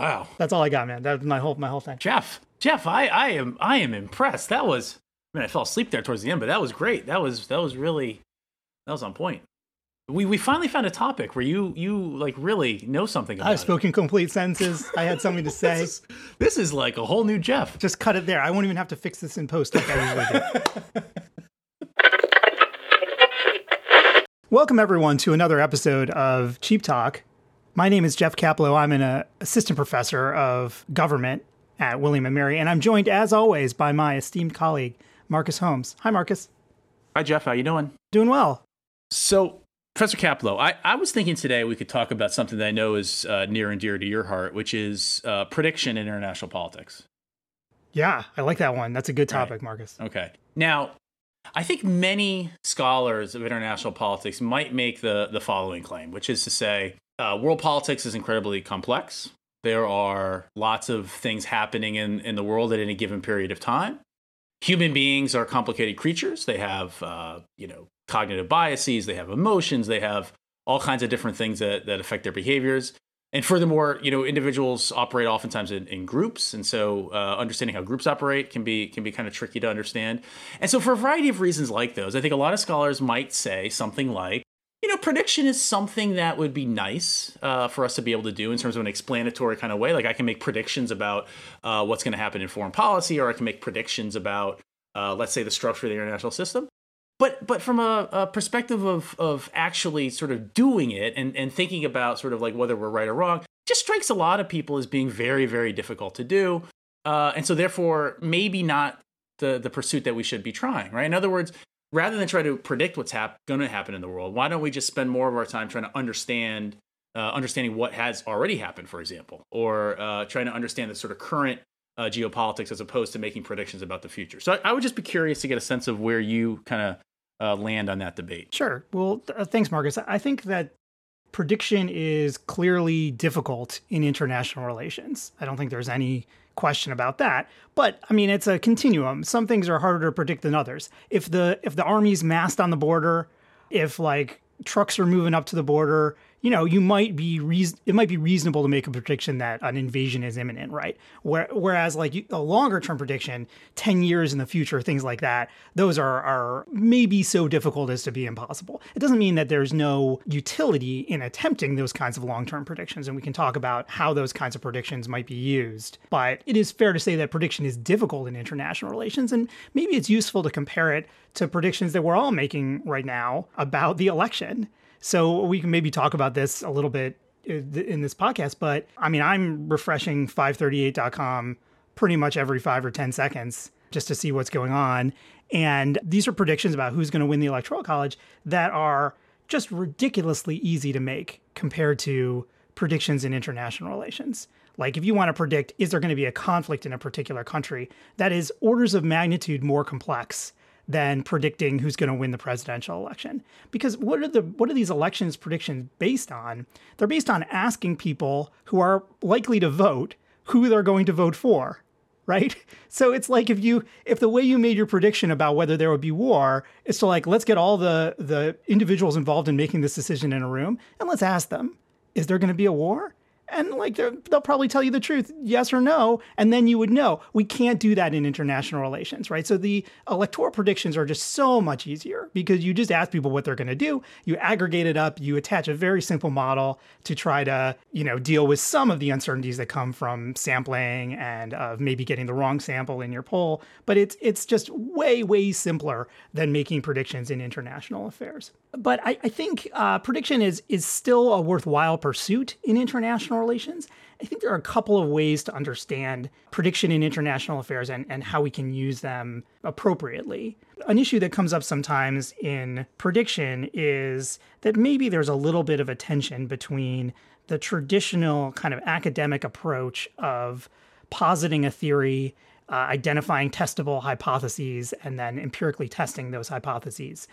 Wow. That's all I got, man. That's my whole my whole thing. Jeff, Jeff, I, I am I am impressed. That was I mean I fell asleep there towards the end, but that was great. That was that was really that was on point. We we finally found a topic where you you like really know something about I've it. spoken complete sentences. I had something to say. This is, this is like a whole new Jeff. Just cut it there. I won't even have to fix this in post like I usually do. Welcome everyone to another episode of Cheap Talk. My name is Jeff Kaplow. I'm an uh, assistant professor of government at William and Mary, and I'm joined as always by my esteemed colleague Marcus Holmes. Hi, Marcus. Hi Jeff, how you doing? Doing well. So Professor Kaplow, I, I was thinking today we could talk about something that I know is uh, near and dear to your heart, which is uh, prediction in international politics. Yeah, I like that one. That's a good topic, Marcus. Okay. Now, I think many scholars of international politics might make the, the following claim, which is to say, uh, world politics is incredibly complex. There are lots of things happening in, in the world at any given period of time. Human beings are complicated creatures. They have, uh, you know, cognitive biases. They have emotions. They have all kinds of different things that, that affect their behaviors. And furthermore, you know, individuals operate oftentimes in, in groups, and so uh, understanding how groups operate can be can be kind of tricky to understand. And so, for a variety of reasons like those, I think a lot of scholars might say something like, you know, prediction is something that would be nice uh, for us to be able to do in terms of an explanatory kind of way. Like I can make predictions about uh, what's going to happen in foreign policy, or I can make predictions about, uh, let's say, the structure of the international system. But but from a, a, perspective of of actually sort of doing it and, and thinking about sort of like whether we're right or wrong, just strikes a lot of people as being very very difficult to do, uh, and so therefore maybe not the the pursuit that we should be trying. Right. In other words, rather than try to predict what's hap- going to happen in the world, why don't we just spend more of our time trying to understand, uh, understanding what has already happened, for example, or uh, trying to understand the sort of current uh, geopolitics as opposed to making predictions about the future. So I, I, would just be curious to get a sense of where you kind of uh, land on that debate. Sure. Well, th- thanks, Marcus. I think that prediction is clearly difficult in international relations. I don't think there's any question about that. But I mean, it's a continuum. Some things are harder to predict than others. If the if the army's massed on the border, if like trucks are moving up to the border, you know, you might be reason it might be reasonable to make a prediction that an invasion is imminent, right? Where, whereas like a longer term prediction, ten years in the future, things like that, those are are maybe so difficult as to be impossible. It doesn't mean that there's no utility in attempting those kinds of long term predictions, and we can talk about how those kinds of predictions might be used. But it is fair to say that prediction is difficult in international relations, and maybe it's useful to compare it to predictions that we're all making right now about the election so we can maybe talk about this a little bit uh, in this podcast, but I mean, I'm refreshing 538.com pretty much every five or 10 seconds just to see what's going on. And these are predictions about who's going to win the Electoral College that are just ridiculously easy to make compared to predictions in international relations. Like, if you want to predict, is there going to be a conflict in a particular country, that is orders of magnitude more complex than predicting who's going to win the presidential election. Because what are the what are these elections predictions based on? They're based on asking people who are likely to vote who they're going to vote for, right? So it's like if you if the way you made your prediction about whether there would be war is to like let's get all the the individuals involved in making this decision in a room and let's ask them, is there going to be a war? And like they'll probably tell you the truth yes or no and then you would know. We can't do that in international relations right? So the electoral predictions are just so much easier because you just ask people what they're going to do. You aggregate it up. You attach a very simple model to try to you know deal with some of the uncertainties that come from sampling and uh, maybe getting the wrong sample in your poll. But it's it's just way way simpler than making predictions in international affairs but i, I think uh, prediction is is still a worthwhile pursuit in international relations, I think there are a couple of ways to understand prediction in international affairs and, and how we can use them appropriately. An issue that comes up sometimes in prediction is that maybe there's a little bit of a tension between the traditional kind of academic approach of positing a theory uh, identifying testable hypotheses and then empirically testing those hypotheses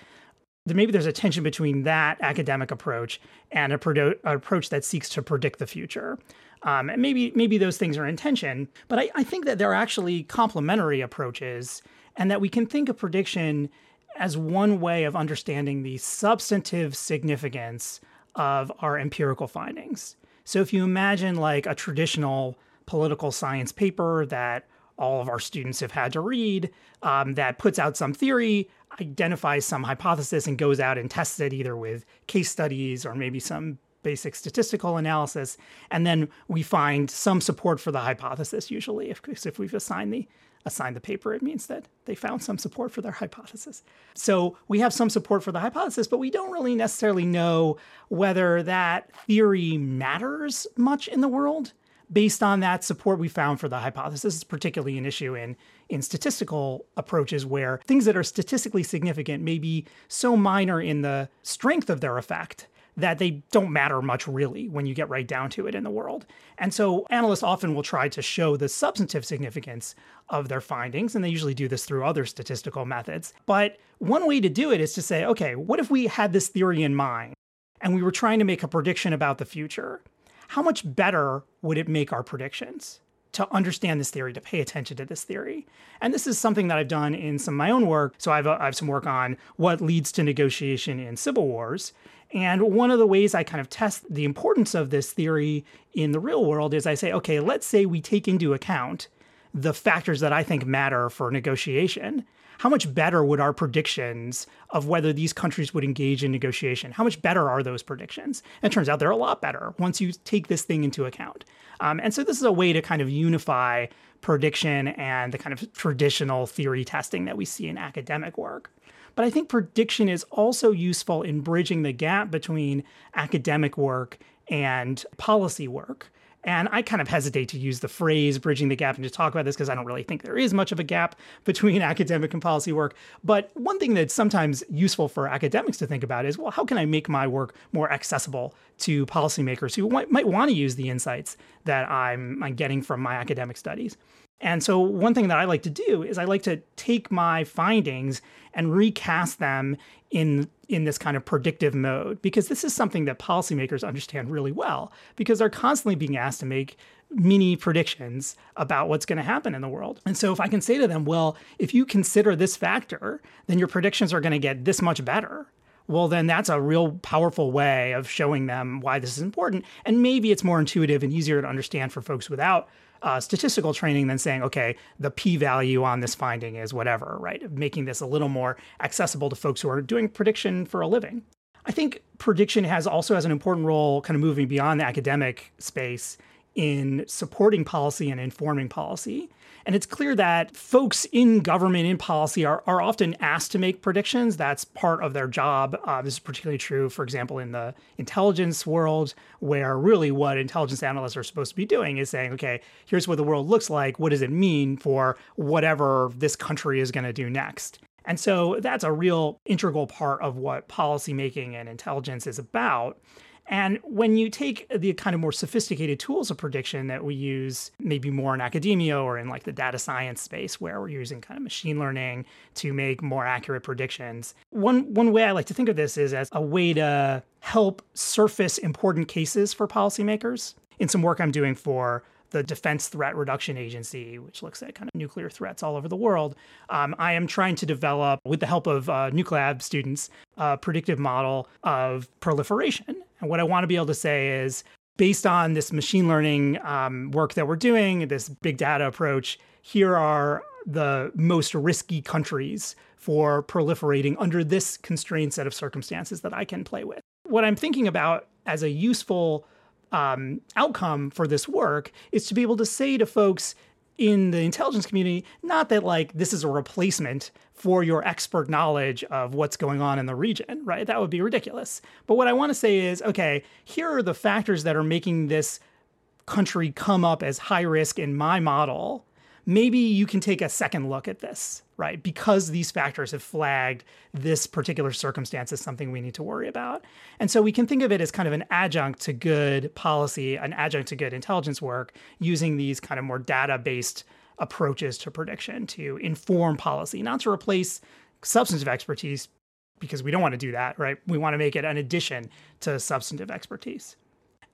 maybe there's a tension between that academic approach and a an approach that seeks to predict the future. Um, and maybe maybe those things are in tension, but I, I think that they're actually complementary approaches, and that we can think of prediction as one way of understanding the substantive significance of our empirical findings. So if you imagine like a traditional political science paper that all of our students have had to read um, that puts out some theory, identifies some hypothesis, and goes out and tests it either with case studies or maybe some basic statistical analysis. And then we find some support for the hypothesis, usually, if, if we've assigned the assigned the paper, it means that they found some support for their hypothesis. So we have some support for the hypothesis, but we don't really necessarily know whether that theory matters much in the world based on that support we found for the hypothesis is particularly an issue in in statistical approaches where things that are statistically significant may be so minor in the strength of their effect that they don't matter much really when you get right down to it in the world. And so analysts often will try to show the substantive significance of their findings, and they usually do this through other statistical methods. But one way to do it is to say, okay, what if we had this theory in mind and we were trying to make a prediction about the future? How much better would it make our predictions to understand this theory, to pay attention to this theory? And this is something that I've done in some of my own work. So I've, uh, I have some work on what leads to negotiation in civil wars. And one of the ways I kind of test the importance of this theory in the real world is I say, okay, let's say we take into account the factors that I think matter for negotiation how much better would our predictions of whether these countries would engage in negotiation, how much better are those predictions? And it turns out they're a lot better once you take this thing into account. Um, and so this is a way to kind of unify prediction and the kind of traditional theory testing that we see in academic work. But I think prediction is also useful in bridging the gap between academic work and policy work. And I kind of hesitate to use the phrase bridging the gap and to talk about this because I don't really think there is much of a gap between academic and policy work. But one thing that's sometimes useful for academics to think about is well, how can I make my work more accessible to policymakers who might, might want to use the insights that I'm, I'm getting from my academic studies? And so, one thing that I like to do is I like to take my findings and recast them in in this kind of predictive mode because this is something that policymakers understand really well because they're constantly being asked to make mini predictions about what's going to happen in the world. And so if I can say to them, well, if you consider this factor, then your predictions are going to get this much better. Well, then that's a real powerful way of showing them why this is important. And maybe it's more intuitive and easier to understand for folks without uh, statistical training than saying, okay, the p value on this finding is whatever, right? Making this a little more accessible to folks who are doing prediction for a living. I think prediction has also has an important role kind of moving beyond the academic space in supporting policy and informing policy. And it's clear that folks in government, in policy, are, are often asked to make predictions. That's part of their job. Uh, this is particularly true, for example, in the intelligence world, where really what intelligence analysts are supposed to be doing is saying, okay, here's what the world looks like. What does it mean for whatever this country is going to do next? And so that's a real integral part of what policymaking and intelligence is about. And when you take the kind of more sophisticated tools of prediction that we use, maybe more in academia or in like the data science space, where we're using kind of machine learning to make more accurate predictions, one, one way I like to think of this is as a way to help surface important cases for policymakers. In some work I'm doing for the Defense Threat Reduction Agency, which looks at kind of nuclear threats all over the world. Um, I am trying to develop, with the help of uh, Nuclab students, a predictive model of proliferation. And what I want to be able to say is, based on this machine learning um, work that we're doing, this big data approach, here are the most risky countries for proliferating under this constrained set of circumstances that I can play with. What I'm thinking about as a useful um, outcome for this work is to be able to say to folks in the intelligence community, not that like this is a replacement for your expert knowledge of what's going on in the region, right? That would be ridiculous. But what I want to say is, okay, here are the factors that are making this country come up as high risk in my model maybe you can take a second look at this, right? Because these factors have flagged this particular circumstance as something we need to worry about. And so we can think of it as kind of an adjunct to good policy, an adjunct to good intelligence work using these kind of more data based approaches to prediction to inform policy, not to replace substantive expertise because we don't want to do that, right? We want to make it an addition to substantive expertise.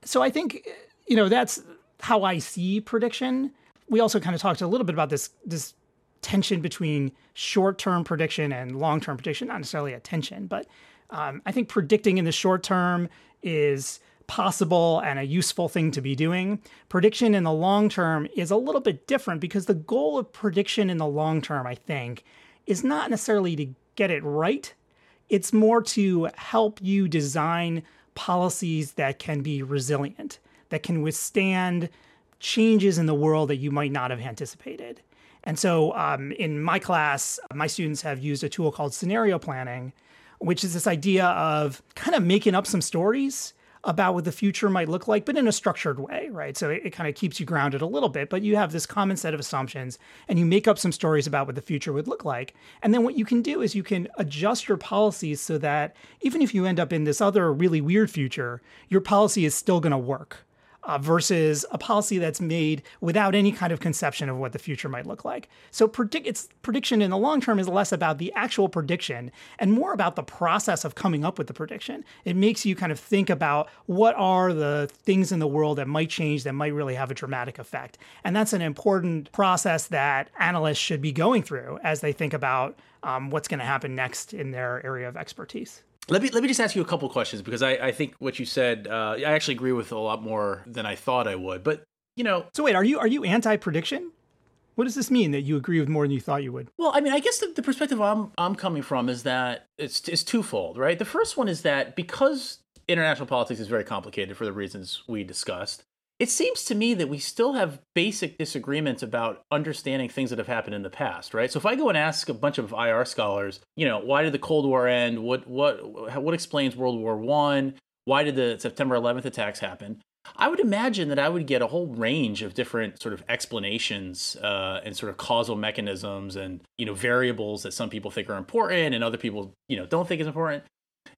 So I think, you know, that's how I see prediction we also kind of talked a little bit about this this tension between short term prediction and long term prediction. Not necessarily a tension, but um, I think predicting in the short term is possible and a useful thing to be doing. Prediction in the long term is a little bit different because the goal of prediction in the long term, I think, is not necessarily to get it right. It's more to help you design policies that can be resilient, that can withstand changes in the world that you might not have anticipated. And so um, in my class, my students have used a tool called scenario planning, which is this idea of kind of making up some stories about what the future might look like, but in a structured way, right? So it, it kind of keeps you grounded a little bit, but you have this common set of assumptions and you make up some stories about what the future would look like. And then what you can do is you can adjust your policies so that even if you end up in this other really weird future, your policy is still going to work uh, versus a policy that's made without any kind of conception of what the future might look like. So predict its prediction in the long term is less about the actual prediction and more about the process of coming up with the prediction. It makes you kind of think about what are the things in the world that might change that might really have a dramatic effect. And that's an important process that analysts should be going through as they think about um, what's going to happen next in their area of expertise. Let me let me just ask you a couple questions because I, I think what you said uh, I actually agree with a lot more than I thought I would. But you know, so wait, are you are you anti prediction? What does this mean that you agree with more than you thought you would? Well, I mean, I guess the, the perspective I'm I'm coming from is that it's it's twofold, right? The first one is that because international politics is very complicated for the reasons we discussed, it seems to me that we still have basic disagreements about understanding things that have happened in the past, right? So if I go and ask a bunch of IR scholars, you know, why did the Cold War end? What what what explains World War One? Why did the September 11th attacks happen? I would imagine that I would get a whole range of different sort of explanations uh, and sort of causal mechanisms and you know variables that some people think are important and other people you know don't think is important.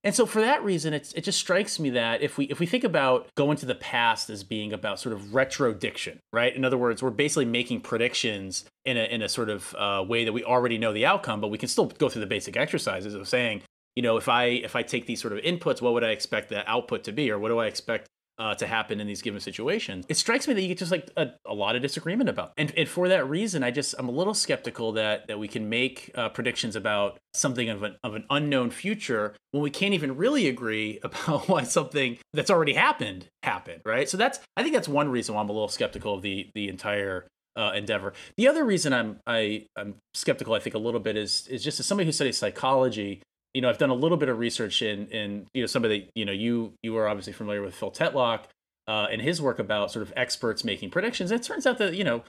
And so for that reason, it's, it just strikes me that if we if we think about going to the past as being about sort of retrodiction, right? In other words, we're basically making predictions in a in a sort of uh, way that we already know the outcome, but we can still go through the basic exercises of saying, you know, if I if I take these sort of inputs, what would I expect the output to be, or what do I expect uh, to happen in these given situations. It strikes me that you get just like a, a lot of disagreement about, and, and for that reason, I just I'm a little skeptical that that we can make uh, predictions about something of an of an unknown future when we can't even really agree about why something that's already happened happened, right? So that's I think that's one reason why I'm a little skeptical of the the entire uh, endeavor. The other reason I'm I, I'm skeptical, I think, a little bit is is just as somebody who studies psychology you know, I've done a little bit of research in in you know some of the you know you you are obviously familiar with Phil Tetlock uh, and his work about sort of experts making predictions. It turns out that you know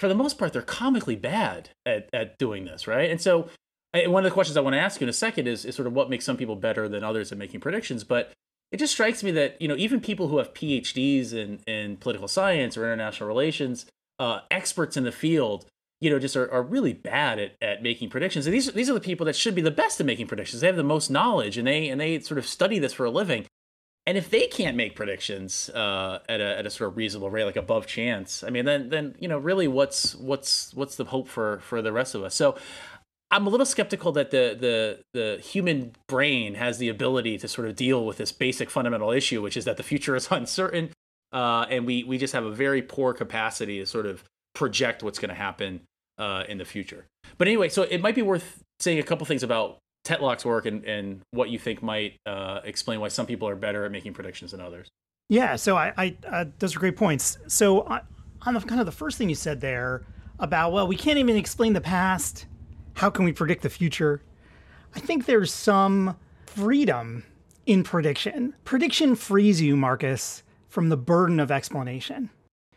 for the most part they're comically bad at at doing this, right? And so one of the questions I want to ask you in a second is is sort of what makes some people better than others at making predictions, but it just strikes me that you know even people who have PhDs in in political science or international relations, uh, experts in the field you know, just are, are really bad at, at making predictions. And these these are the people that should be the best at making predictions. They have the most knowledge, and they and they sort of study this for a living. And if they can't make predictions uh, at a at a sort of reasonable rate, like above chance, I mean, then then you know, really, what's what's what's the hope for for the rest of us? So. I'm a little skeptical that the, the the human brain has the ability to sort of deal with this basic fundamental issue, which is that the future is uncertain, uh, and we we just have a very poor capacity to sort of project what's going to happen uh, in the future. But anyway, so it might be worth saying a couple things about Tetlock's work and, and what you think might uh, explain why some people are better at making predictions than others. Yeah, so I, I uh, those are great points. So uh, on the kind of the first thing you said there about well, we can't even explain the past. How can we predict the future? I think there's some freedom in prediction. Prediction frees you, Marcus, from the burden of explanation.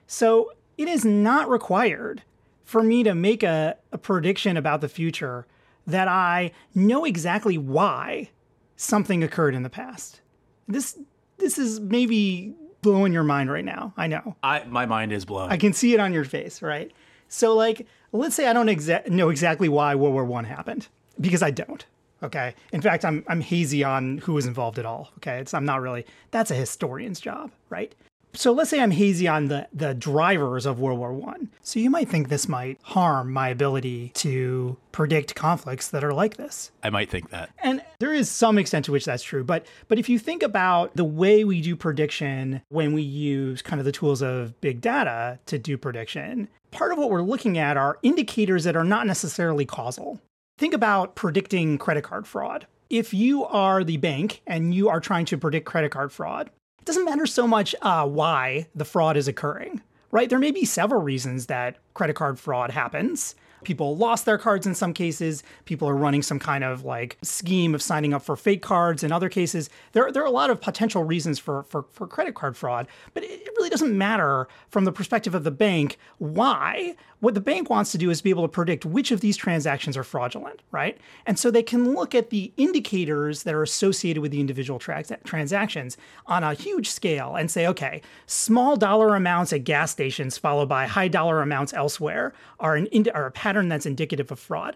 So it is not required for me to make a, a prediction about the future that I know exactly why something occurred in the past. This this is maybe blowing your mind right now. I know. I my mind is blown. I can see it on your face, right? So like let's say I don't exa- know exactly why World War 1 happened because I don't. Okay. In fact, I'm I'm hazy on who was involved at all. Okay. It's I'm not really that's a historian's job, right? So let's say I'm hazy on the, the drivers of World War One. So you might think this might harm my ability to predict conflicts that are like this. I might think that. And there is some extent to which that's true. But but if you think about the way we do prediction when we use kind of the tools of big data to do prediction, part of what we're looking at are indicators that are not necessarily causal. Think about predicting credit card fraud. If you are the bank and you are trying to predict credit card fraud, doesn't matter so much uh, why the fraud is occurring, right? There may be several reasons that credit card fraud happens. People lost their cards in some cases. People are running some kind of like scheme of signing up for fake cards. In other cases, there, there are a lot of potential reasons for, for, for credit card fraud, but it really doesn't matter from the perspective of the bank why. What the bank wants to do is be able to predict which of these transactions are fraudulent, right? And so they can look at the indicators that are associated with the individual tra- transactions on a huge scale and say, okay, small dollar amounts at gas stations followed by high dollar amounts elsewhere are an are a pattern that's indicative of fraud.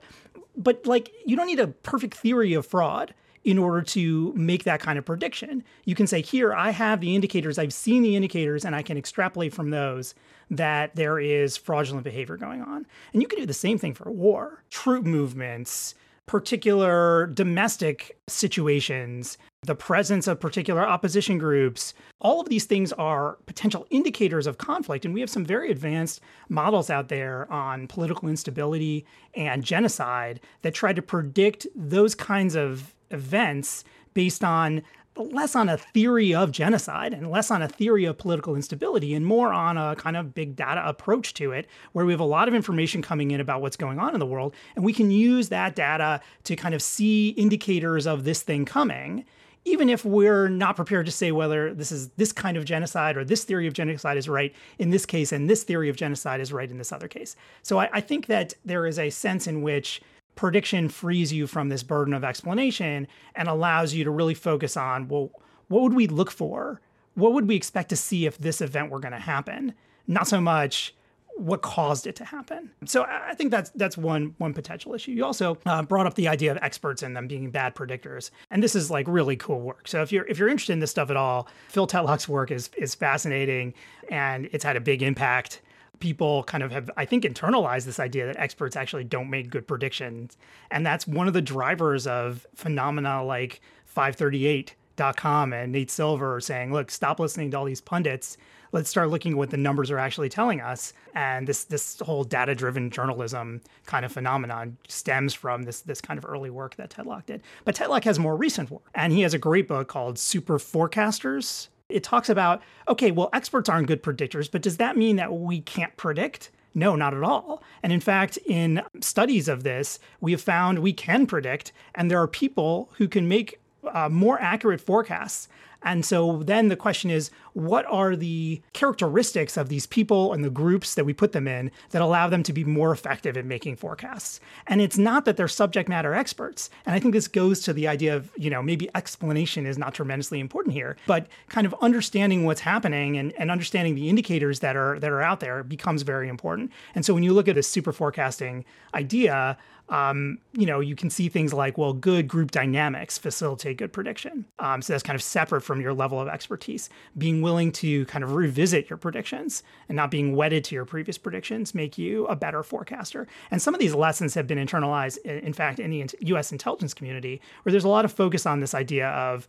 But like you don't need a perfect theory of fraud in order to make that kind of prediction. You can say, here, I have the indicators, I've seen the indicators, and I can extrapolate from those that there is fraudulent behavior going on. And you can do the same thing for war, troop movements, particular domestic situations, the presence of particular opposition groups. All of these things are potential indicators of conflict. And we have some very advanced models out there on political instability and genocide that try to predict those kinds of events based on less on a theory of genocide and less on a theory of political instability and more on a kind of big data approach to it where we have a lot of information coming in about what's going on in the world and we can use that data to kind of see indicators of this thing coming even if we're not prepared to say whether this is this kind of genocide or this theory of genocide is right in this case and this theory of genocide is right in this other case. So I, I think that there is a sense in which prediction frees you from this burden of explanation and allows you to really focus on well what would we look for? What would we expect to see if this event were going to happen? Not so much what caused it to happen. So i think that's that's one one potential issue. You also uh, brought up the idea of experts and them being bad predictors and this is like really cool work. So if you're if you're interested in this stuff at all phil tetlock's work is is fascinating and it's had a big impact people kind of have, I think, internalized this idea that experts actually don't make good predictions. And that's one of the drivers of phenomena like 538.com and Nate Silver saying, look, stop listening to all these pundits. Let's start looking at what the numbers are actually telling us. And this this whole data driven journalism kind of phenomenon stems from this this kind of early work that Tetlock did. But Tetlock has more recent work, and he has a great book called Super Forecasters it talks about okay, well, experts aren't good predictors, but does that mean that we can't predict? No, not at all. And in fact, in studies of this, we have found we can predict, and there are people who can make uh, more accurate forecasts and so then the question is what are the characteristics of these people and the groups that we put them in that allow them to be more effective in making forecasts? And it's not that they're subject matter experts. And I think this goes to the idea of, you know, maybe explanation is not tremendously important here, but kind of understanding what's happening and, and understanding the indicators that are that are out there becomes very important. And so when you look at a super forecasting idea, um, you know, you can see things like, well, good group dynamics facilitate good prediction. Um, so that's kind of separate from your level of expertise. Being willing to kind of revisit your predictions and not being wedded to your previous predictions make you a better forecaster. And some of these lessons have been internalized, in fact, in the US intelligence community, where there's a lot of focus on this idea of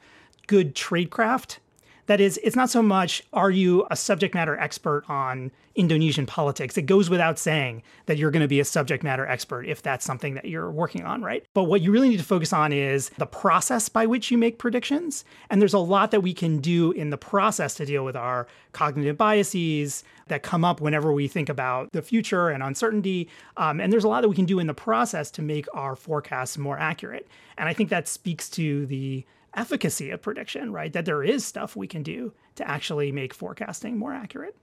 good tradecraft that is, it's not so much are you a subject matter expert on Indonesian politics? It goes without saying that you're going to be a subject matter expert if that's something that you're working on, right? But what you really need to focus on is the process by which you make predictions. And there's a lot that we can do in the process to deal with our cognitive biases that come up whenever we think about the future and uncertainty. Um, and there's a lot that we can do in the process to make our forecasts more accurate. And I think that speaks to the efficacy of prediction, right? That there is stuff we can do to actually make forecasting more accurate.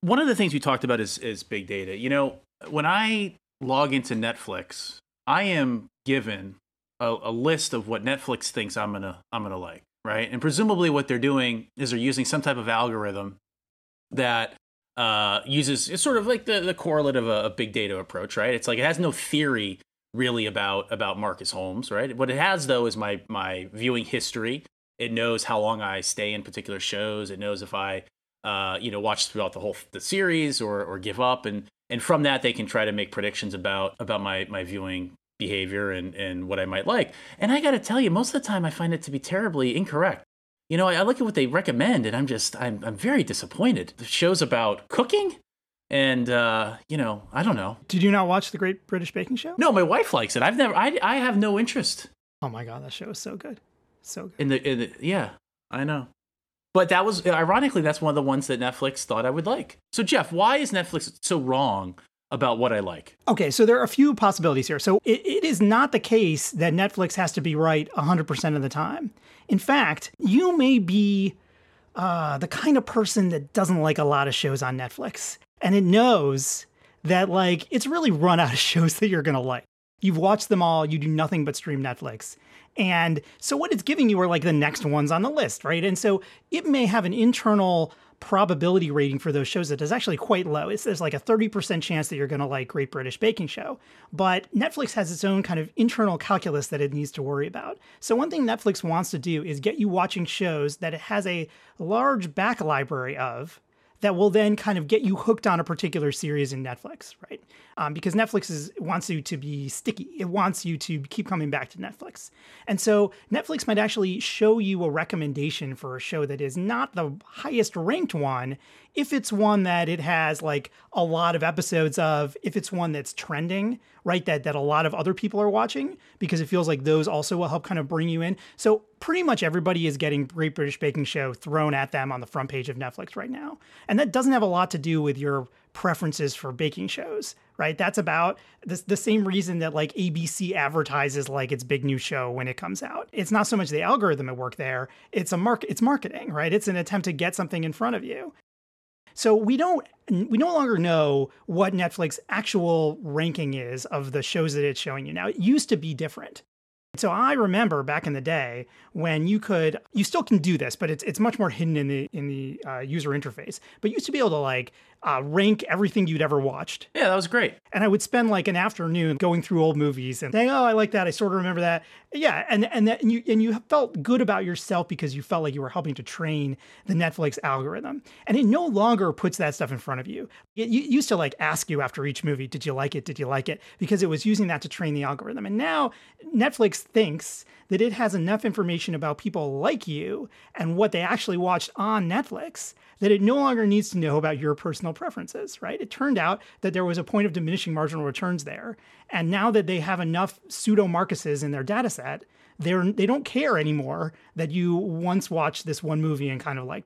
One of the things we talked about is is big data. You know, when I log into Netflix, I am given a, a list of what Netflix thinks I'm gonna I'm gonna like, right? And presumably, what they're doing is they're using some type of algorithm that uh, uses it's sort of like the the correlate of a, a big data approach, right? It's like it has no theory really about about Marcus Holmes, right? What it has though is my my viewing history. It knows how long I stay in particular shows. It knows if I uh, you know watch throughout the whole the series or or give up and and from that they can try to make predictions about about my my viewing behavior and and what I might like. And I got to tell you most of the time I find it to be terribly incorrect. You know, I, I look at what they recommend and I'm just I'm I'm very disappointed. The shows about cooking and uh, you know, I don't know. Did you not watch the Great British Baking Show? No, my wife likes it. I've never. I I have no interest. Oh my god, that show is so good, so good. In the, in the yeah, I know. But that was ironically that's one of the ones that Netflix thought I would like. So Jeff, why is Netflix so wrong about what I like? Okay, so there are a few possibilities here. So it, it is not the case that Netflix has to be right 100% of the time. In fact, you may be uh, the kind of person that doesn't like a lot of shows on Netflix, and it knows that like it's really run out of shows that you're gonna like. You've watched them all. You do nothing but stream Netflix. And so what it's giving you are like the next ones on the list, right? And so it may have an internal probability rating for those shows that is actually quite low. It's, there's like a 30% chance that you're going to like Great British Baking Show. But Netflix has its own kind of internal calculus that it needs to worry about. So, one thing Netflix wants to do is get you watching shows that it has a large back library of that will then kind of get you hooked on a particular series in Netflix, right? Um, because Netflix is, wants you to be sticky. It wants you to keep coming back to Netflix. And so Netflix might actually show you a recommendation for a show that is not the highest ranked one if it's one that it has like a lot of episodes of, if it's one that's trending, right, that that a lot of other people are watching, because it feels like those also will help kind of bring you in. So pretty much everybody is getting Great British Baking Show thrown at them on the front page of Netflix right now. And that doesn't have a lot to do with your preferences for baking shows, right? That's about the, the same reason that like ABC advertises like its big new show when it comes out. It's not so much the algorithm at work there, it's a mark it's marketing, right? It's an attempt to get something in front of you. So we don't we no longer know what Netflix actual ranking is of the shows that it's showing you. Now it used to be different. So I remember back in the day when you could, you still can do this, but it's it's much more hidden in the in the uh, user interface. But you used to be able to like uh, rank everything you'd ever watched. Yeah, that was great. And I would spend like an afternoon going through old movies and saying, "Oh, I like that. I sort of remember that." Yeah, and and that and you and you felt good about yourself because you felt like you were helping to train the Netflix algorithm. And it no longer puts that stuff in front of you. It, it used to like ask you after each movie, "Did you like it? Did you like it?" Because it was using that to train the algorithm. And now Netflix thinks that it has enough information about people like you and what they actually watched on Netflix that it no longer needs to know about your personal preferences, right? It turned out that there was a point of diminishing marginal returns there. And now that they have enough pseudo Marcuses in their data set, they're, they don't care anymore that you once watched this one movie and kind of like.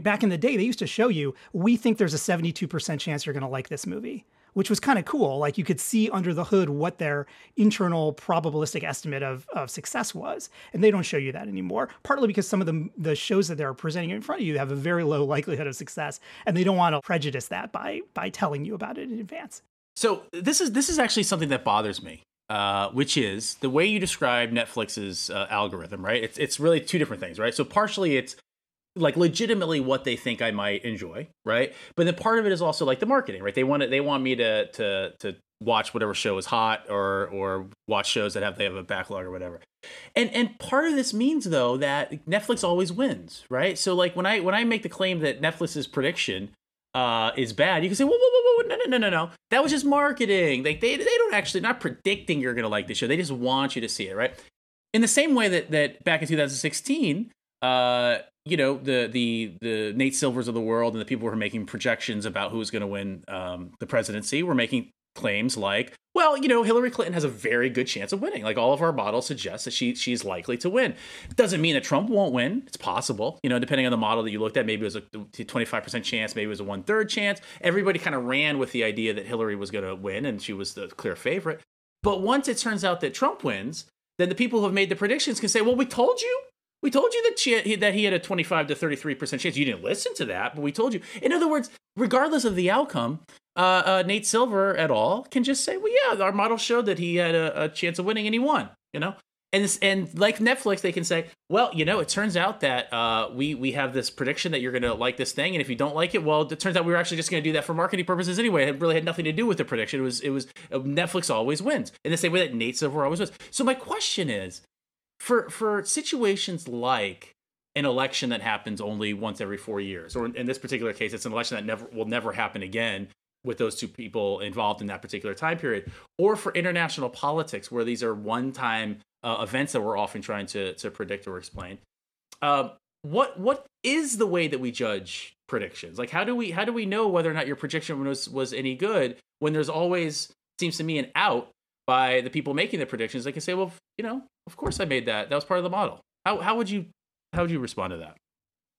Back in the day, they used to show you, we think there's a 72% chance you're going to like this movie which was kind of cool. Like you could see under the hood what their internal probabilistic estimate of, of success was. And they don't show you that anymore, partly because some of the, the shows that they're presenting in front of you have a very low likelihood of success. And they don't want to prejudice that by, by telling you about it in advance. So this is this is actually something that bothers me, uh, which is the way you describe Netflix's uh, algorithm. Right? It's it's really two different things, right? So partially it's like legitimately what they think I might enjoy, right? But then part of it is also like the marketing, right? They want it, they want me to to to watch whatever show is hot or or watch shows that have they have a backlog or whatever. And and part of this means though that Netflix always wins, right? So like when I when I make the claim that Netflix's prediction uh, is bad, you can say, whoa, whoa, whoa, whoa, no, no, no, no, no. That was just marketing. Like they they don't actually not predicting you're gonna like the show. They just want you to see it, right? In the same way that that back in 2016, uh, you know the the the Nate Silvers of the world and the people who are making projections about who's going to win um, the presidency were making claims like, well, you know, Hillary Clinton has a very good chance of winning. Like all of our models suggest that she she's likely to win. Doesn't mean that Trump won't win. It's possible, you know, depending on the model that you looked at. Maybe it was a twenty five percent chance. Maybe it was a one third chance. Everybody kind of ran with the idea that Hillary was going to win and she was the clear favorite. But once it turns out that Trump wins, then the people who have made the predictions can say, well, we told you. We told you that she, that he had a 25 to 33 percent chance. You didn't listen to that, but we told you. In other words, regardless of the outcome, uh, uh, Nate Silver at all can just say, "Well, yeah, our model showed that he had a, a chance of winning, and he won." You know, and this, and like Netflix, they can say, "Well, you know, it turns out that uh, we we have this prediction that you're going to like this thing, and if you don't like it, well, it turns out we were actually just going to do that for marketing purposes anyway. It really had nothing to do with the prediction. It was it was uh, Netflix always wins in the same way that Nate Silver always wins. So my question is, for for situations like an election that happens only once every four years, or in this particular case, it's an election that never will never happen again with those two people involved in that particular time period, or for international politics where these are one-time uh, events that we're often trying to to predict or explain. Uh, what what is the way that we judge predictions? Like, how do we how do we know whether or not your prediction was was any good when there's always seems to me an out by the people making the predictions? They can say, well, you know, of course I made that. That was part of the model. How how would you how would you respond to that?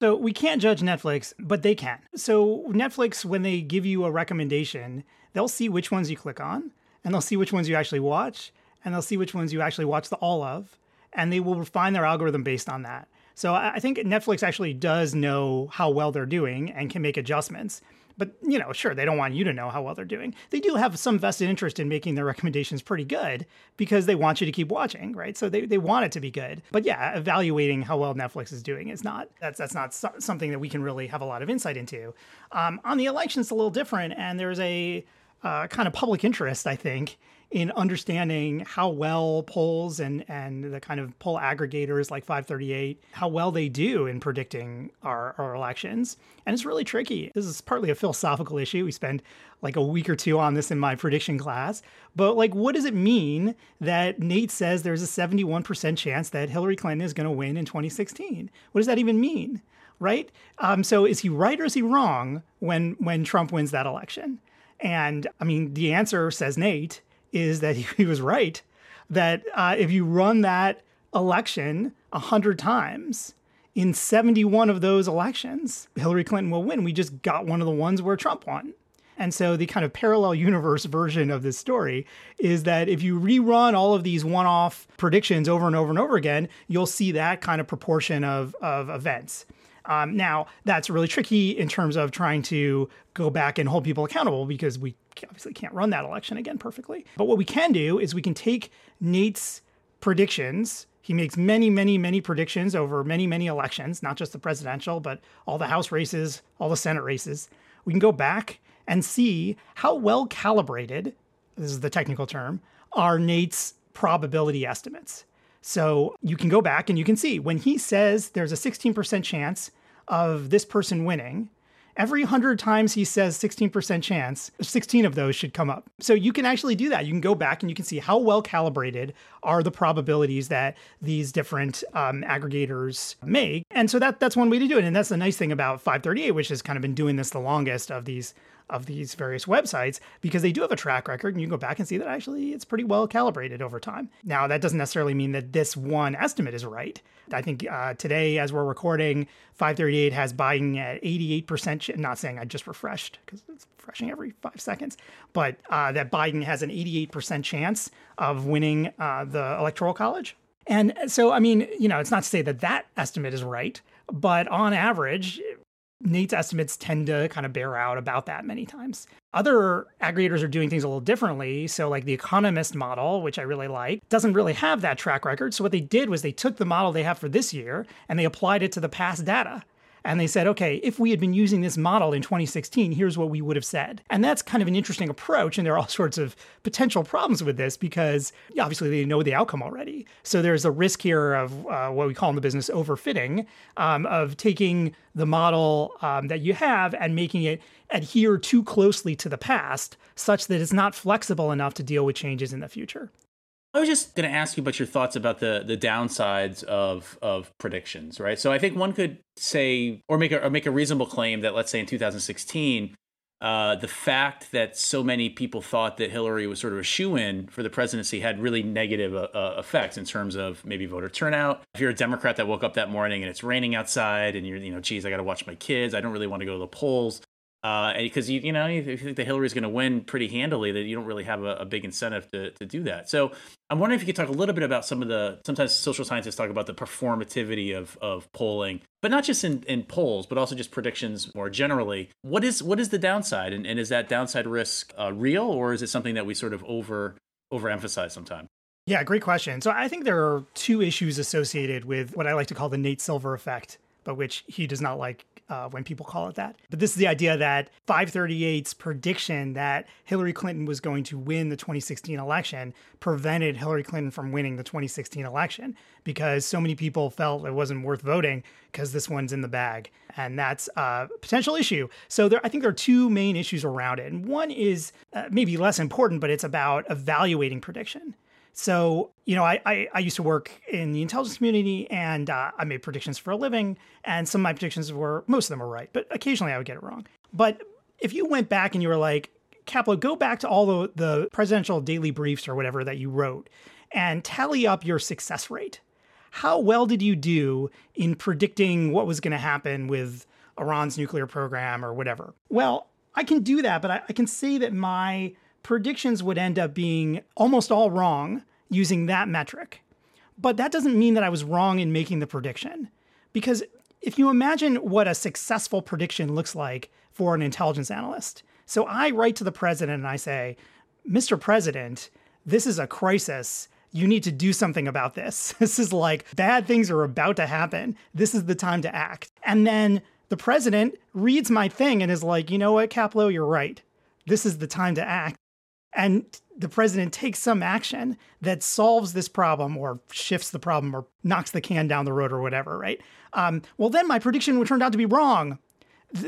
So we can't judge Netflix, but they can. So Netflix, when they give you a recommendation, they'll see which ones you click on, and they'll see which ones you actually watch, and they'll see which ones you actually watch the all of, and they will refine their algorithm based on that. So I think Netflix actually does know how well they're doing and can make adjustments. But, you know, sure, they don't want you to know how well they're doing. They do have some vested interest in making their recommendations pretty good because they want you to keep watching, right? So they, they want it to be good. But yeah, evaluating how well Netflix is doing is not, that's, that's not so- something that we can really have a lot of insight into. Um, on the elections, it's a little different. And there's a uh, kind of public interest, I think, in understanding how well polls and and the kind of poll aggregators like 538 how well they do in predicting our, our elections. And it's really tricky. This is partly a philosophical issue. We spend like a week or two on this in my prediction class. But like what does it mean that nate says there's a 71% chance that hillary clinton is going to win in 2016 what does that even mean right? Um, so is he right or is he wrong when when trump wins that election? And i mean the answer says nate is that he was right that uh, if you run that election 100 times, in 71 of those elections, Hillary Clinton will win. We just got one of the ones where Trump won. And so the kind of parallel universe version of this story is that if you rerun all of these one off predictions over and over and over again, you'll see that kind of proportion of, of events. Um, now, that's really tricky in terms of trying to go back and hold people accountable because we obviously can't run that election again perfectly. But what we can do is we can take Nate's predictions. He makes many, many, many predictions over many, many elections, not just the presidential, but all the House races, all the Senate races. We can go back and see how well calibrated, this is the technical term, are Nate's probability estimates. So you can go back and you can see when he says there's a 16% chance of this person winning, every 100 times he says 16% chance, 16 of those should come up. So you can actually do that. You can go back and you can see how well calibrated are the probabilities that these different um, aggregators make. And so that that's one way to do it. And that's the nice thing about 538, which has kind of been doing this the longest of these of these various websites because they do have a track record and you can go back and see that actually it's pretty well calibrated over time. Now, that doesn't necessarily mean that this one estimate is right. I think uh, today, as we're recording, 538 has Biden at 88%. I'm not saying I just refreshed because it's refreshing every five seconds, but uh, that Biden has an 88% chance of winning uh, the Electoral College. And so, I mean, you know, it's not to say that that estimate is right, but on average, Nate's estimates tend to kind of bear out about that many times. Other aggregators are doing things a little differently. So, like the Economist model, which I really like, doesn't really have that track record. So, what they did was they took the model they have for this year and they applied it to the past data and they said, okay, if we had been using this model in 2016, here's what we would have said. And that's kind of an interesting approach. And there are all sorts of potential problems with this because obviously they know the outcome already. So there's a risk here of uh, what we call in the business overfitting, um, of taking the model um, that you have and making it adhere too closely to the past such that it's not flexible enough to deal with changes in the future. I was just going to ask you about your thoughts about the the downsides of of predictions, right? So I think one could say or make a or make a reasonable claim that let's say in 2016, uh, the fact that so many people thought that Hillary was sort of a shoo in for the presidency had really negative uh, uh, effects in terms of maybe voter turnout. If you're a Democrat that woke up that morning and it's raining outside and you're, you know, geez, I got to watch my kids. I don't really want to go to the polls because uh, you you know if you think that Hillary's going to win pretty handily, that you don't really have a, a, big incentive to to do that. So I'm wondering if you could talk a little bit about some of the sometimes social scientists talk about the performativity of of polling, but not just in, in polls, but also just predictions more generally. What is what is the downside, and, and is that downside risk uh, real, or is it something that we sort of over overemphasize sometimes? Yeah, great question. So I think there are two issues associated with what I like to call the Nate Silver effect, but which he does not like uh, when people call it that. But this is the idea that 538's prediction that Hillary Clinton was going to win the 2016 election prevented Hillary Clinton from winning the 2016 election because so many people felt it wasn't worth voting because this one's in the bag. And that's a potential issue. So there, I think there are two main issues around it. And one is uh, maybe less important, but it's about evaluating prediction. So, you know, I, I, I, used to work in the intelligence community and uh, I made predictions for a living. And some of my predictions were, most of them were right, but occasionally I would get it wrong. But if you went back and you were like, Kaplow, go back to all the, the presidential daily briefs or whatever that you wrote and tally up your success rate. how well did you do in predicting what was going to happen with Iran's nuclear program or whatever? Well, I can do that, but I, I can say that my predictions would end up being almost all wrong using that metric. But that doesn't mean that I was wrong in making the prediction. Because if you imagine what a successful prediction looks like for an intelligence analyst, so I write to the president and I say, Mr. President, this is a crisis. You need to do something about this. This is like bad things are about to happen. This is the time to act. And then the president reads my thing and is like, you know what, Kaplow, you're right. This is the time to act. And the president takes some action that solves this problem or shifts the problem or knocks the can down the road or whatever, right? Um, well, then my prediction would turn out to be wrong.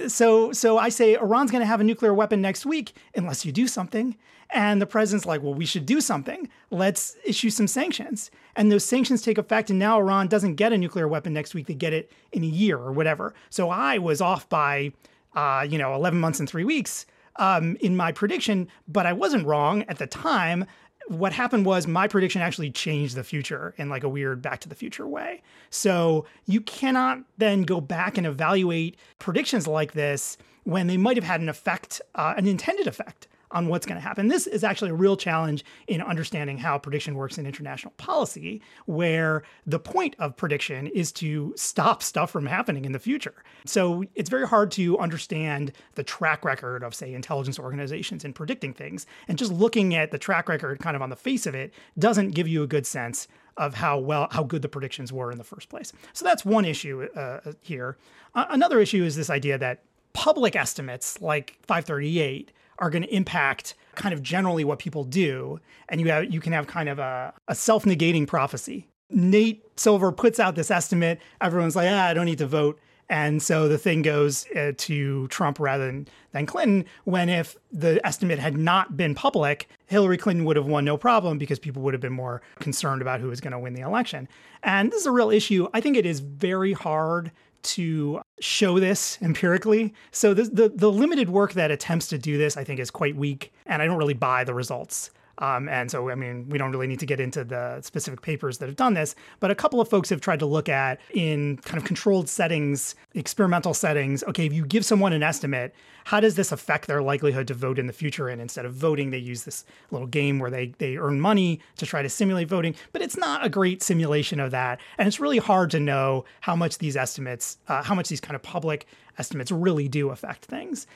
So, so I say Iran's going to have a nuclear weapon next week unless you do something. And the president's like, well, we should do something. Let's issue some sanctions. And those sanctions take effect. And now Iran doesn't get a nuclear weapon next week. They get it in a year or whatever. So I was off by, uh, you know, 11 months and three weeks um, in my prediction, but I wasn't wrong at the time. What happened was my prediction actually changed the future in like a weird back to the future way. So you cannot then go back and evaluate predictions like this when they might have had an effect, uh, an intended effect on what's going to happen. This is actually a real challenge in understanding how prediction works in international policy, where the point of prediction is to stop stuff from happening in the future. So it's very hard to understand the track record of, say, intelligence organizations in predicting things. And just looking at the track record kind of on the face of it doesn't give you a good sense of how well how good the predictions were in the first place. So that's one issue uh, here. Uh, another issue is this idea that public estimates like 538 are going to impact kind of generally what people do and you have you can have kind of a, a self-negating prophecy nate silver puts out this estimate everyone's like ah, i don't need to vote and so the thing goes uh, to Trump rather than, than Clinton. When if the estimate had not been public, Hillary Clinton would have won no problem because people would have been more concerned about who was going to win the election. And this is a real issue. I think it is very hard to show this empirically. So the, the, the limited work that attempts to do this, I think, is quite weak, and I don't really buy the results. Um, and so, I mean, we don't really need to get into the specific papers that have done this, but a couple of folks have tried to look at in kind of controlled settings, experimental settings. Okay, if you give someone an estimate, how does this affect their likelihood to vote in the future? And instead of voting, they use this little game where they they earn money to try to simulate voting, but it's not a great simulation of that, and it's really hard to know how much these estimates, uh, how much these kind of public estimates really do affect things.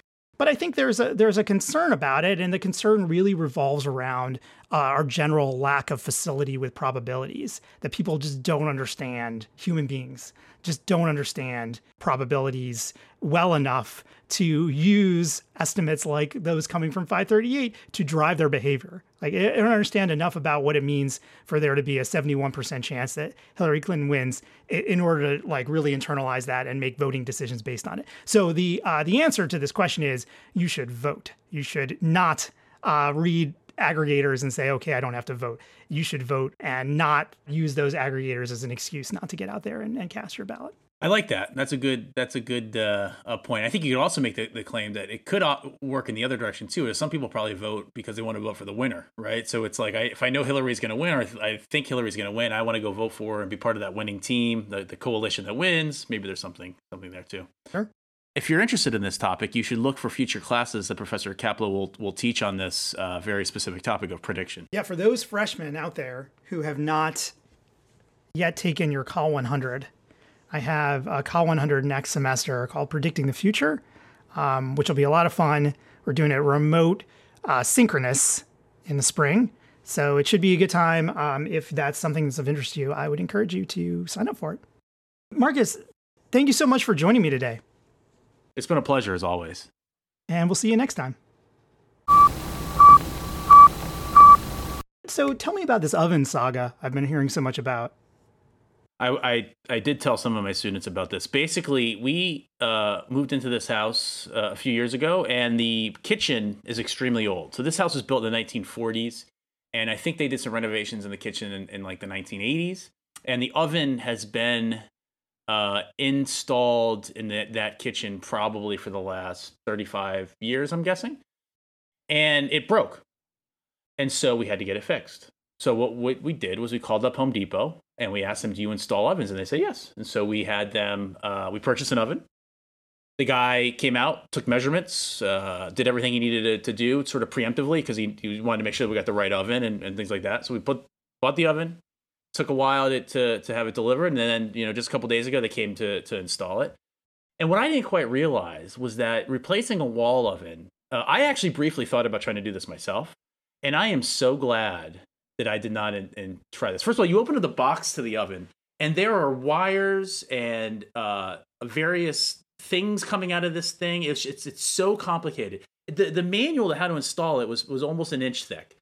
But I think there's a there's a concern about it, and the concern really revolves around uh, our general lack of facility with probabilities. That people just don't understand human beings, just don't understand probabilities well enough to use estimates like those coming from 538 to drive their behavior. Like, I don't understand enough about what it means for there to be a 71% chance that Hillary Clinton wins in order to like really internalize that and make voting decisions based on it. So the uh, the answer to this question is you should vote. You should not uh, read aggregators and say, okay, I don't have to vote. You should vote and not use those aggregators as an excuse not to get out there and, and cast your ballot. I like that. That's a good. That's a good uh, uh, point. I think you could also make the, the claim that it could work in the other direction too. Is some people probably vote because they want to vote for the winner, right? So it's like I, if I know Hillary's going to win, or I think Hillary's going to win, I want to go vote for her and be part of that winning team, the, the coalition that wins. Maybe there's something something there too. Sure. If you're interested in this topic, you should look for future classes that Professor Kaplow will, will teach on this uh, very specific topic of prediction. Yeah, for those freshmen out there who have not yet taken your COLL 100, I have a COLL 100 next semester called Predicting the Future, um, which will be a lot of fun. We're doing it remote, uh, synchronous in the spring. So it should be a good time. Um, if that's something that's of interest to you, I would encourage you to sign up for it. Marcus, thank you so much for joining me today. It's been a pleasure as always. And we'll see you next time. So tell me about this oven saga I've been hearing so much about. I, I, I did tell some of my students about this. Basically, we uh, moved into this house uh, a few years ago, and the kitchen is extremely old. So this house was built in the 1940s, and I think they did some renovations in the kitchen in, in like the 1980s. And the oven has been uh, installed in the, that kitchen probably for the last 35 years, I'm guessing. And it broke. And so we had to get it fixed. So what, what we did was we called up Home Depot and we asked them, "Do you install ovens?" And they said yes. And so we had them. Uh, we purchased an oven. The guy came out, took measurements, uh, did everything he needed to, to do, sort of preemptively, because he, he, wanted to make sure we got the right oven and, and things like that. So we put bought the oven. Took a while to, to, to have it delivered, and then you know just a couple days ago they came to to install it. And what I didn't quite realize was that replacing a wall oven, uh, I actually briefly thought about trying to do this myself, and I am so glad that I did not in, in try this. First of all, you open up the box to the oven, and there are wires and uh, various things coming out of this thing. It's, it's it's so complicated. The the manual to how to install it was was almost an inch thick.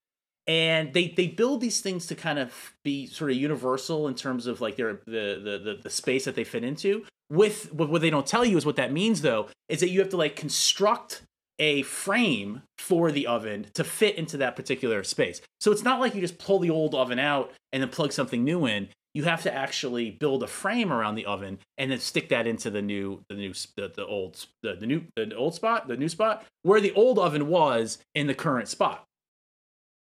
And they, they build these things to kind of be sort of universal in terms of like their the, the the, space that they fit into. With what they don't tell you is what that means though is that you have to like construct a frame for the oven to fit into that particular space. So it's not like you just pull the old oven out and then plug something new in. You have to actually build a frame around the oven and then stick that into the new, the new, the, the old, the, the new, the old spot, the new spot where the old oven was in the current spot.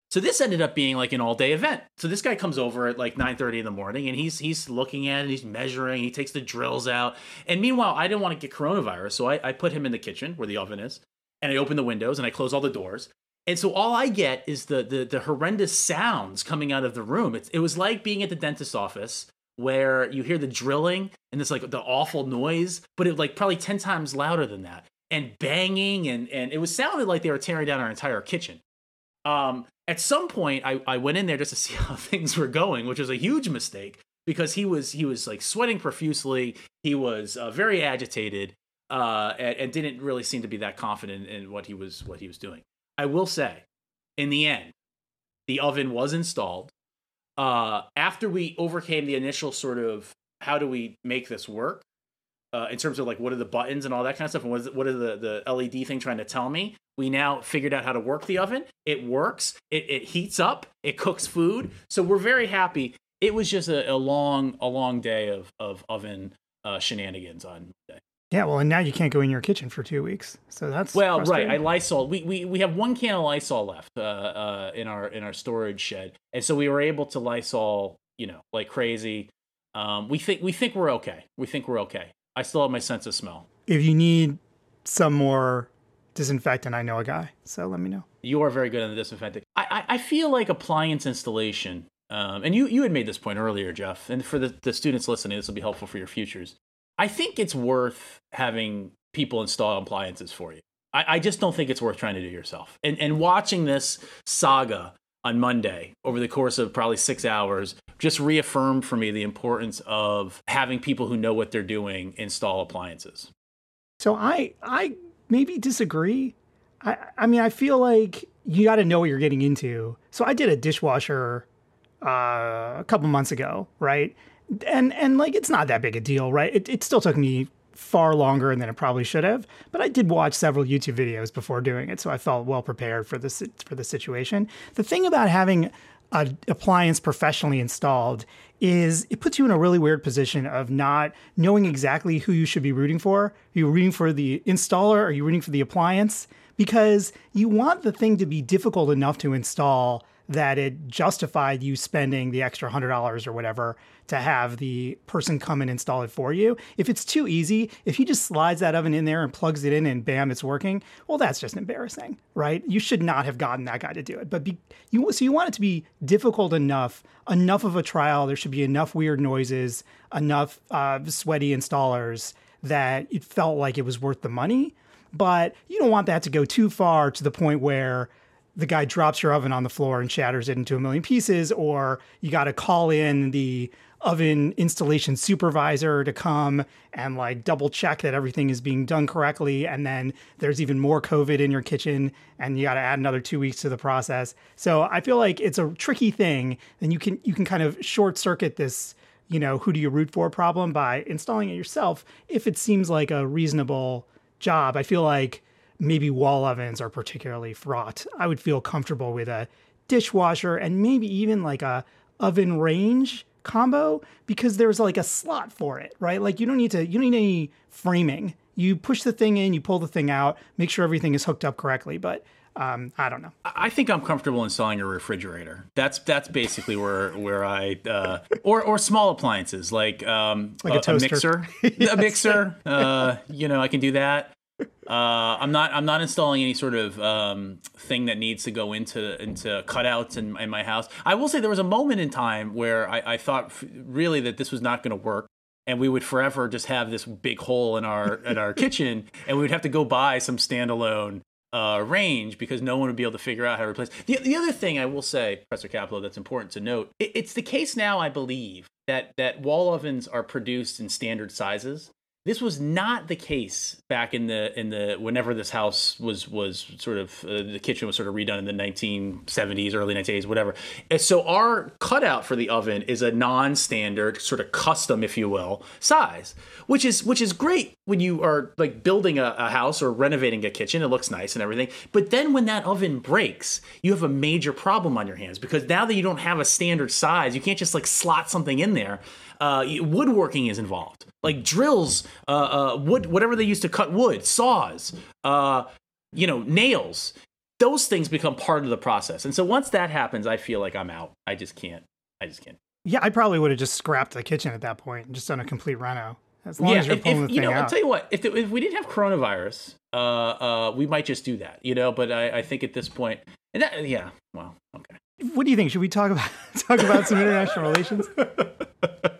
So this ended up being like an all day event. So this guy comes over at like 9:30 in the morning and he's he's looking at it, he's measuring, he takes the drills out. And meanwhile, I didn't want to get coronavirus, so I, I put him in the kitchen where the oven is and I open the windows and I close all the doors. And so all I get is the the, the horrendous sounds coming out of the room. It, it was like being at the dentist's office where you hear the drilling and it's like the awful noise, but it like probably 10 times louder than that. And banging and and it was sounded like they were tearing down our entire kitchen. Um, at some point I, I went in there just to see how things were going, which was a huge mistake because he was he was like sweating profusely. He was uh, very agitated uh, and, and, didn't really seem to be that confident in what he was what he was doing. I will say, in the end, the oven was installed. Uh, after we overcame the initial sort of how do we make this work uh, in terms of like what are the buttons and all that kind of stuff, and what is what are the the LED thing trying to tell me? We now figured out how to work the oven. It works. It, it heats up. It cooks food. So we're very happy. It was just a, a long a long day of of oven uh, shenanigans on Monday. Yeah, well, and now you can't go in your kitchen for two weeks, so that's well, right. I Lysol. We, we we have one can of Lysol left uh, uh, in our in our storage shed, and so we were able to Lysol, you know, like crazy. Um, we think we think we're okay. We think we're okay. I still have my sense of smell. If you need some more disinfectant, I know a guy, so let me know. You are very good on the disinfectant. I I, I feel like appliance installation. Um, and you, you had made this point earlier, Jeff. And for the, the students listening, this will be helpful for your futures I think it's worth having people install appliances for you. I, I just don't think it's worth trying to do yourself. And and watching this saga on Monday over the course of probably six hours just reaffirmed for me the importance of having people who know what they're doing install appliances. So I I maybe disagree. I I mean I feel like you got to know what you're getting into. So I did a dishwasher uh, a couple months ago, right? and and like it's not that big a deal, right? It it still took me far longer than it probably should have, but I did watch several YouTube videos before doing it, so I felt well prepared for this for the situation. The thing about having an appliance professionally installed is it puts you in a really weird position of not knowing exactly who you should be rooting for. Are you rooting for the installer? Are you rooting for the appliance? Because you want the thing to be difficult enough to install that it justified you spending the extra hundred dollars or whatever to have the person come and install it for you. If it's too easy, if he just slides that oven in there and plugs it in and bam, it's working, well, that's just embarrassing, right? You should not have gotten that guy to do it. But be, you so you want it to be difficult enough, enough of a trial. There should be enough weird noises, enough uh, sweaty installers that it felt like it was worth the money. But you don't want that to go too far to the point where the guy drops your oven on the floor and shatters it into a million pieces, or you got to call in the oven installation supervisor to come and like double check that everything is being done correctly. And then there's even more COVID in your kitchen and you got to add another two weeks to the process. So I feel like it's a tricky thing. And you can, you can kind of short circuit this, you know, who do you root for problem by installing it yourself if it seems like a reasonable job. I feel like maybe wall ovens are particularly fraught. I would feel comfortable with a dishwasher and maybe even like a oven range combo because there's like a slot for it, right? Like you don't need to you don't need any framing. You push the thing in, you pull the thing out, make sure everything is hooked up correctly. But Um, I don't know. I think I'm comfortable installing a refrigerator. That's that's basically where where I uh, or or small appliances like um, like a, a, a mixer, yes. a mixer. Uh, you know, I can do that. Uh, I'm not I'm not installing any sort of um, thing that needs to go into into cutouts in, in, my house. I will say there was a moment in time where I, I thought really that this was not going to work and we would forever just have this big hole in our in our kitchen, and we would have to go buy some standalone uh, range because no one would be able to figure out how to replace. The, the other thing I will say, Professor Kaplow, that's important to note, it, it's the case now, I believe, that that wall ovens are produced in standard sizes. This was not the case back in the in the whenever this house was was sort of uh, the kitchen was sort of redone in the 1970s, early 1980s, whatever. And so our cutout for the oven is a non-standard, sort of custom, if you will, size, which is which is great when you are like building a, a house or renovating a kitchen. It looks nice and everything. But then when that oven breaks, you have a major problem on your hands because now that you don't have a standard size, you can't just like slot something in there uh, woodworking is involved, like drills, uh, uh, wood, whatever they use to cut wood, saws, uh, you know, nails. Those things become part of the process, and so once that happens, I feel like I'm out. I just can't. I just can't. Yeah, I probably would have just scrapped the kitchen at that point and just done a complete reno. As long yeah, as you're if, pulling if, the you thing know, out. I'll tell you what. If, the, if we didn't have coronavirus, uh, uh, we might just do that. You know, but I, I think at this point, and that, yeah, well, okay. What do you think? Should we talk about talk about some international relations?